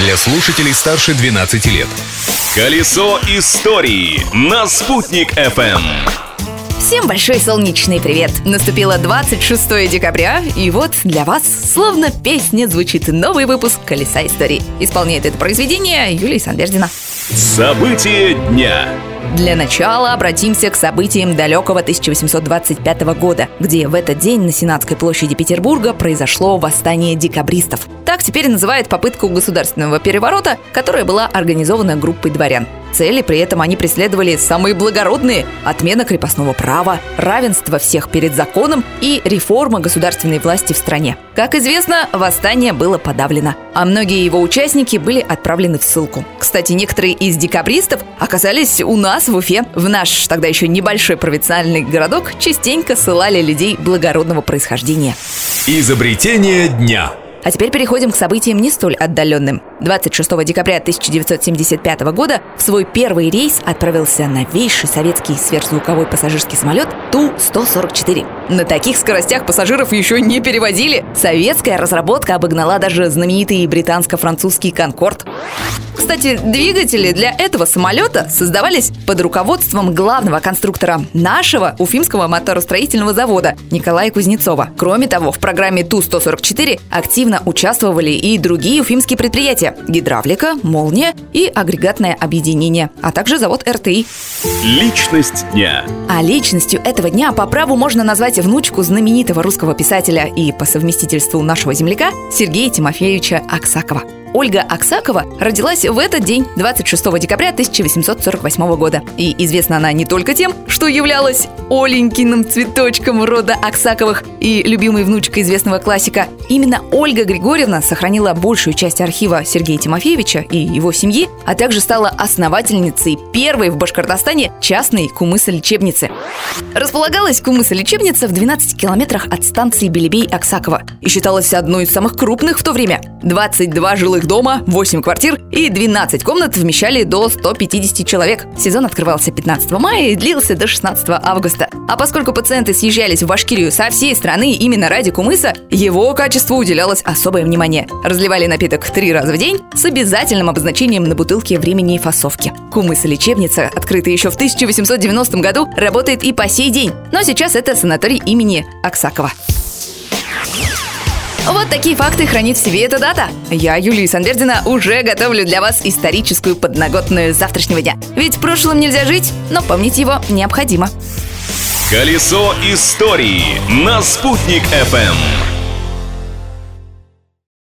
для слушателей старше 12 лет. Колесо истории на «Спутник FM. Всем большой солнечный привет! Наступило 26 декабря, и вот для вас, словно песня, звучит новый выпуск «Колеса истории». Исполняет это произведение Юлия Санвердина. События дня. Для начала обратимся к событиям далекого 1825 года, где в этот день на Сенатской площади Петербурга произошло восстание декабристов. Так теперь называют попытку государственного переворота, которая была организована группой дворян. Цели при этом они преследовали самые благородные – отмена крепостного права, равенство всех перед законом и реформа государственной власти в стране. Как известно, восстание было подавлено, а многие его участники были отправлены в ссылку. Кстати, некоторые из декабристов оказались у нас в Уфе. В наш тогда еще небольшой провинциальный городок частенько ссылали людей благородного происхождения. Изобретение дня. А теперь переходим к событиям не столь отдаленным. 26 декабря 1975 года в свой первый рейс отправился новейший советский сверхзвуковой пассажирский самолет Ту-144. На таких скоростях пассажиров еще не перевозили. Советская разработка обогнала даже знаменитый британско-французский «Конкорд». Кстати, двигатели для этого самолета создавались под руководством главного конструктора нашего Уфимского моторостроительного завода Николая Кузнецова. Кроме того, в программе Ту-144 активно участвовали и другие уфимские предприятия – гидравлика, молния и агрегатное объединение, а также завод РТИ. Личность дня. А личностью этого дня по праву можно назвать внучку знаменитого русского писателя и по совместительству нашего земляка Сергея Тимофеевича Аксакова. Ольга Аксакова родилась в этот день, 26 декабря 1848 года. И известна она не только тем, что являлась Оленькиным цветочком рода Аксаковых и любимой внучкой известного классика. Именно Ольга Григорьевна сохранила большую часть архива Сергея Тимофеевича и его семьи, а также стала основательницей первой в Башкортостане частной кумыса-лечебницы. Располагалась кумыса-лечебница в 12 километрах от станции Белебей-Аксакова и считалась одной из самых крупных в то время. 22 жилых дома, 8 квартир и 12 комнат вмещали до 150 человек. Сезон открывался 15 мая и длился до 16 августа. А поскольку пациенты съезжались в Башкирию со всей страны именно ради кумыса, его качеству уделялось особое внимание. Разливали напиток три раза в день с обязательным обозначением на бутылке времени и фасовки. Кумыса-лечебница, открытая еще в 1890 году, работает и по сей день, но сейчас это санаторий имени Аксакова. Вот такие факты хранит в себе эта дата. Я, Юлия Санвердина, уже готовлю для вас историческую подноготную завтрашнего дня. Ведь прошлым нельзя жить, но помнить его необходимо. Колесо истории на «Спутник FM.